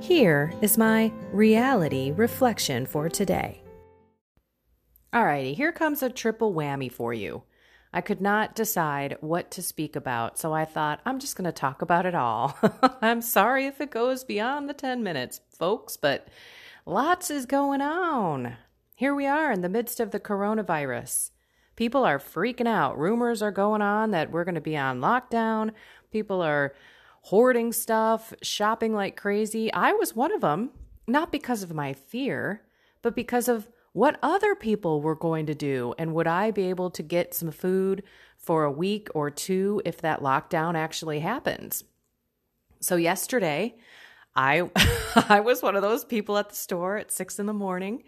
Here is my reality reflection for today. Alrighty, here comes a triple whammy for you. I could not decide what to speak about, so I thought I'm just going to talk about it all. I'm sorry if it goes beyond the 10 minutes, folks, but lots is going on. Here we are in the midst of the coronavirus. People are freaking out. Rumors are going on that we're going to be on lockdown. People are hoarding stuff, shopping like crazy. I was one of them, not because of my fear, but because of what other people were going to do. And would I be able to get some food for a week or two if that lockdown actually happens? So, yesterday, I, I was one of those people at the store at six in the morning,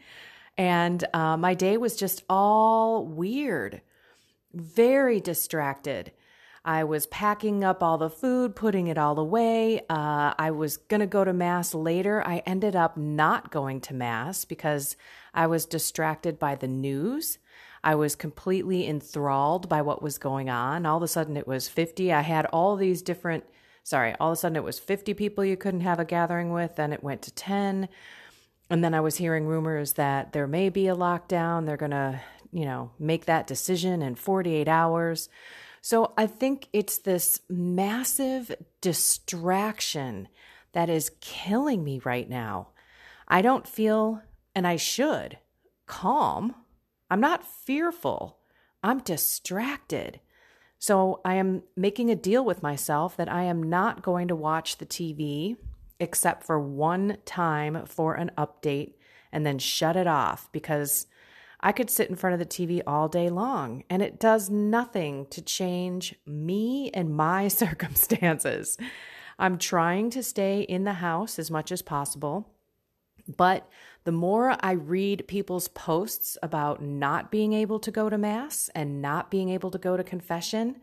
and uh, my day was just all weird, very distracted. I was packing up all the food, putting it all away. Uh, I was going to go to Mass later. I ended up not going to Mass because I was distracted by the news. I was completely enthralled by what was going on. All of a sudden, it was 50. I had all these different, sorry, all of a sudden, it was 50 people you couldn't have a gathering with. Then it went to 10. And then I was hearing rumors that there may be a lockdown. They're going to, you know, make that decision in 48 hours. So I think it's this massive distraction that is killing me right now. I don't feel, and I should, calm. I'm not fearful. I'm distracted. So I am making a deal with myself that I am not going to watch the TV except for one time for an update and then shut it off because I could sit in front of the TV all day long, and it does nothing to change me and my circumstances. I'm trying to stay in the house as much as possible, but the more I read people's posts about not being able to go to Mass and not being able to go to confession,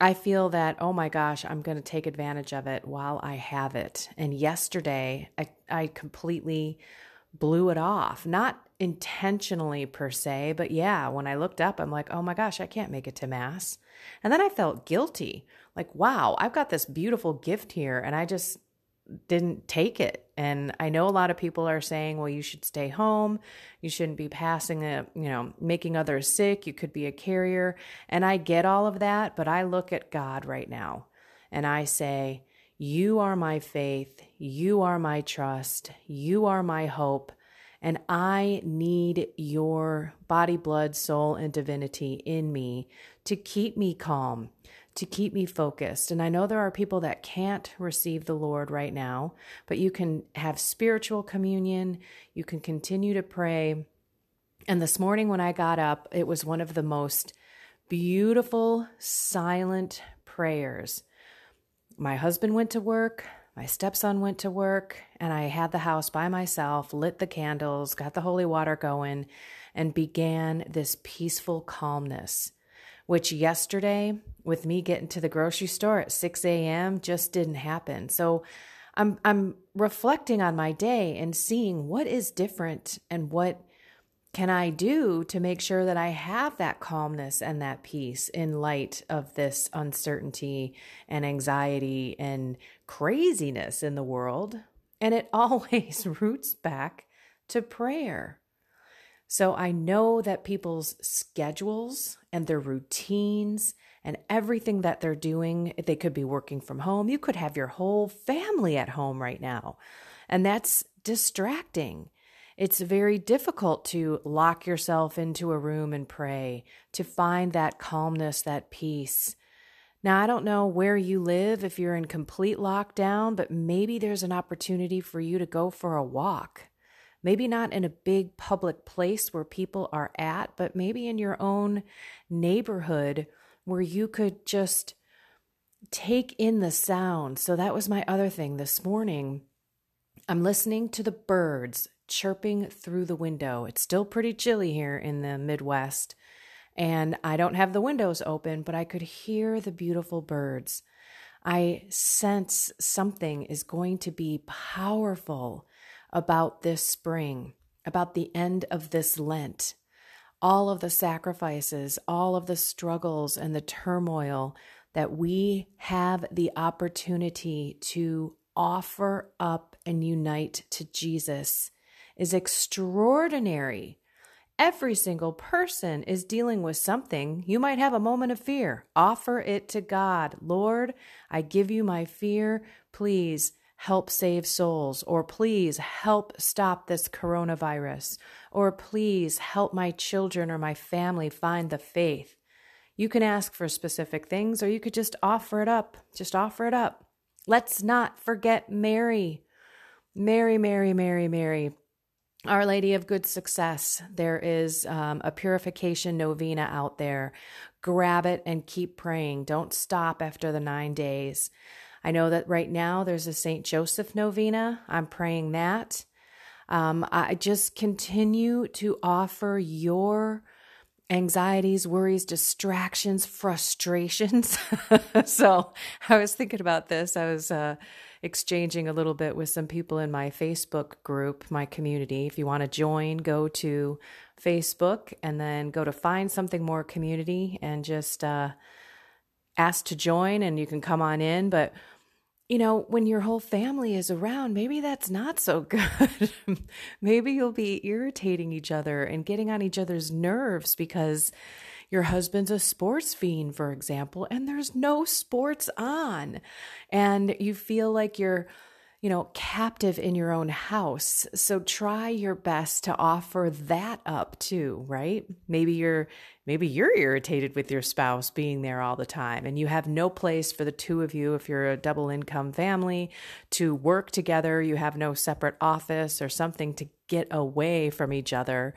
I feel that, oh my gosh, I'm going to take advantage of it while I have it. And yesterday, I, I completely blew it off. Not intentionally per se, but yeah, when I looked up, I'm like, oh my gosh, I can't make it to Mass. And then I felt guilty. Like, wow, I've got this beautiful gift here and I just didn't take it. And I know a lot of people are saying, well, you should stay home. You shouldn't be passing it, you know, making others sick. You could be a carrier. And I get all of that, but I look at God right now and I say, You are my faith. You are my trust. You are my hope. And I need your body, blood, soul, and divinity in me to keep me calm, to keep me focused. And I know there are people that can't receive the Lord right now, but you can have spiritual communion, you can continue to pray. And this morning when I got up, it was one of the most beautiful, silent prayers. My husband went to work. My stepson went to work and I had the house by myself, lit the candles, got the holy water going, and began this peaceful calmness, which yesterday, with me getting to the grocery store at 6 a.m., just didn't happen. So I'm, I'm reflecting on my day and seeing what is different and what can I do to make sure that I have that calmness and that peace in light of this uncertainty and anxiety and craziness in the world? And it always roots back to prayer. So I know that people's schedules and their routines and everything that they're doing, they could be working from home. You could have your whole family at home right now. And that's distracting. It's very difficult to lock yourself into a room and pray, to find that calmness, that peace. Now, I don't know where you live if you're in complete lockdown, but maybe there's an opportunity for you to go for a walk. Maybe not in a big public place where people are at, but maybe in your own neighborhood where you could just take in the sound. So that was my other thing this morning. I'm listening to the birds chirping through the window. It's still pretty chilly here in the Midwest, and I don't have the windows open, but I could hear the beautiful birds. I sense something is going to be powerful about this spring, about the end of this Lent. All of the sacrifices, all of the struggles and the turmoil that we have the opportunity to offer up and unite to Jesus is extraordinary. Every single person is dealing with something. You might have a moment of fear. Offer it to God. Lord, I give you my fear. Please help save souls, or please help stop this coronavirus, or please help my children or my family find the faith. You can ask for specific things, or you could just offer it up. Just offer it up. Let's not forget Mary. Mary, Mary, Mary, Mary. Our Lady of Good Success. There is um, a purification novena out there. Grab it and keep praying. Don't stop after the nine days. I know that right now there's a St. Joseph novena. I'm praying that. Um, I just continue to offer your anxieties, worries, distractions, frustrations. so I was thinking about this. I was uh, exchanging a little bit with some people in my Facebook group, my community. If you want to join, go to Facebook and then go to Find Something More Community and just uh, ask to join, and you can come on in. But you know, when your whole family is around, maybe that's not so good. maybe you'll be irritating each other and getting on each other's nerves because your husband's a sports fiend, for example, and there's no sports on. And you feel like you're you know, captive in your own house. So try your best to offer that up too, right? Maybe you're maybe you're irritated with your spouse being there all the time and you have no place for the two of you if you're a double income family to work together, you have no separate office or something to get away from each other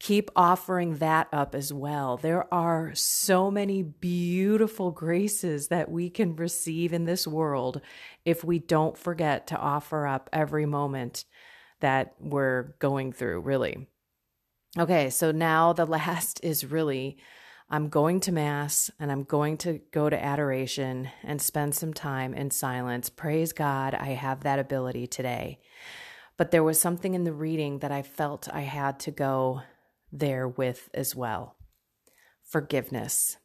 keep offering that up as well. There are so many beautiful graces that we can receive in this world if we don't forget to offer up every moment that we're going through, really. Okay, so now the last is really I'm going to Mass and I'm going to go to adoration and spend some time in silence. Praise God, I have that ability today. But there was something in the reading that I felt I had to go there with as well. Forgiveness.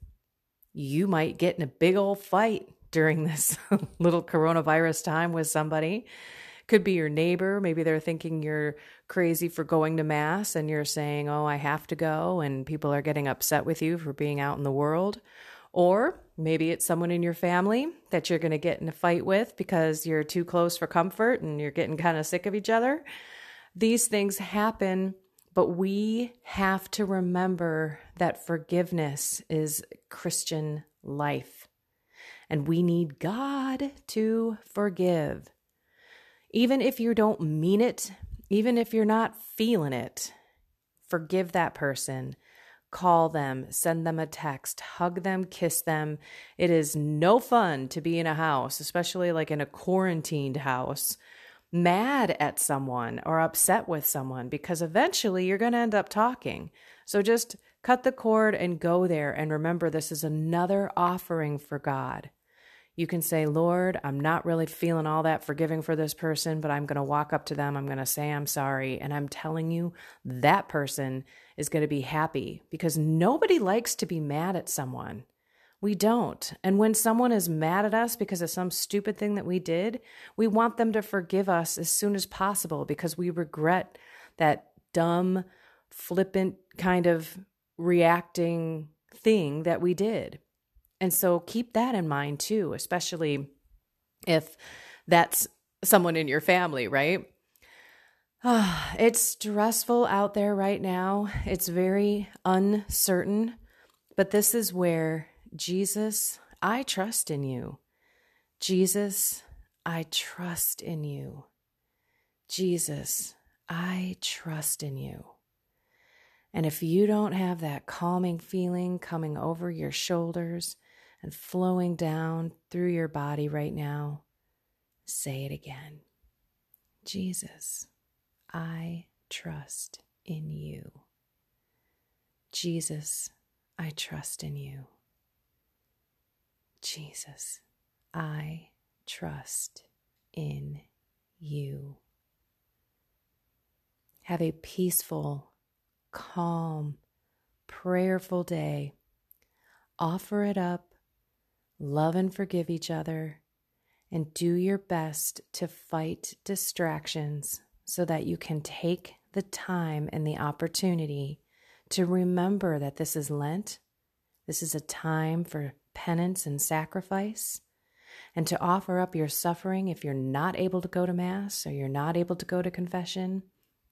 You might get in a big old fight during this little coronavirus time with somebody. Could be your neighbor. Maybe they're thinking you're crazy for going to mass and you're saying, Oh, I have to go. And people are getting upset with you for being out in the world. Or maybe it's someone in your family that you're going to get in a fight with because you're too close for comfort and you're getting kind of sick of each other. These things happen but we have to remember that forgiveness is Christian life. And we need God to forgive. Even if you don't mean it, even if you're not feeling it, forgive that person. Call them, send them a text, hug them, kiss them. It is no fun to be in a house, especially like in a quarantined house, mad at someone or upset with someone because eventually you're going to end up talking. So just cut the cord and go there and remember this is another offering for God. You can say, Lord, I'm not really feeling all that forgiving for this person, but I'm going to walk up to them. I'm going to say, I'm sorry. And I'm telling you, that person is going to be happy because nobody likes to be mad at someone. We don't. And when someone is mad at us because of some stupid thing that we did, we want them to forgive us as soon as possible because we regret that dumb, flippant kind of reacting thing that we did. And so keep that in mind too, especially if that's someone in your family, right? Oh, it's stressful out there right now. It's very uncertain, but this is where Jesus, I trust in you. Jesus, I trust in you. Jesus, I trust in you. And if you don't have that calming feeling coming over your shoulders and flowing down through your body right now, say it again. Jesus, I trust in you. Jesus, I trust in you. Jesus, I trust in you. Have a peaceful, calm, prayerful day. Offer it up, love and forgive each other, and do your best to fight distractions so that you can take the time and the opportunity to remember that this is Lent. This is a time for penance and sacrifice, and to offer up your suffering if you're not able to go to Mass or you're not able to go to confession.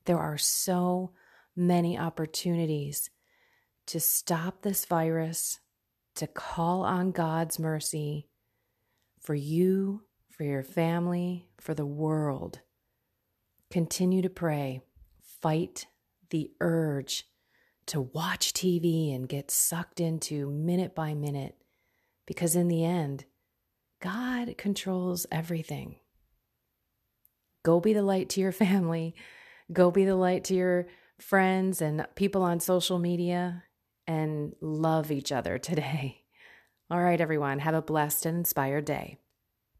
There are so many opportunities to stop this virus, to call on God's mercy for you, for your family, for the world. Continue to pray. Fight the urge to watch TV and get sucked into minute by minute because in the end, God controls everything. Go be the light to your family. Go be the light to your friends and people on social media and love each other today. All right, everyone, have a blessed and inspired day.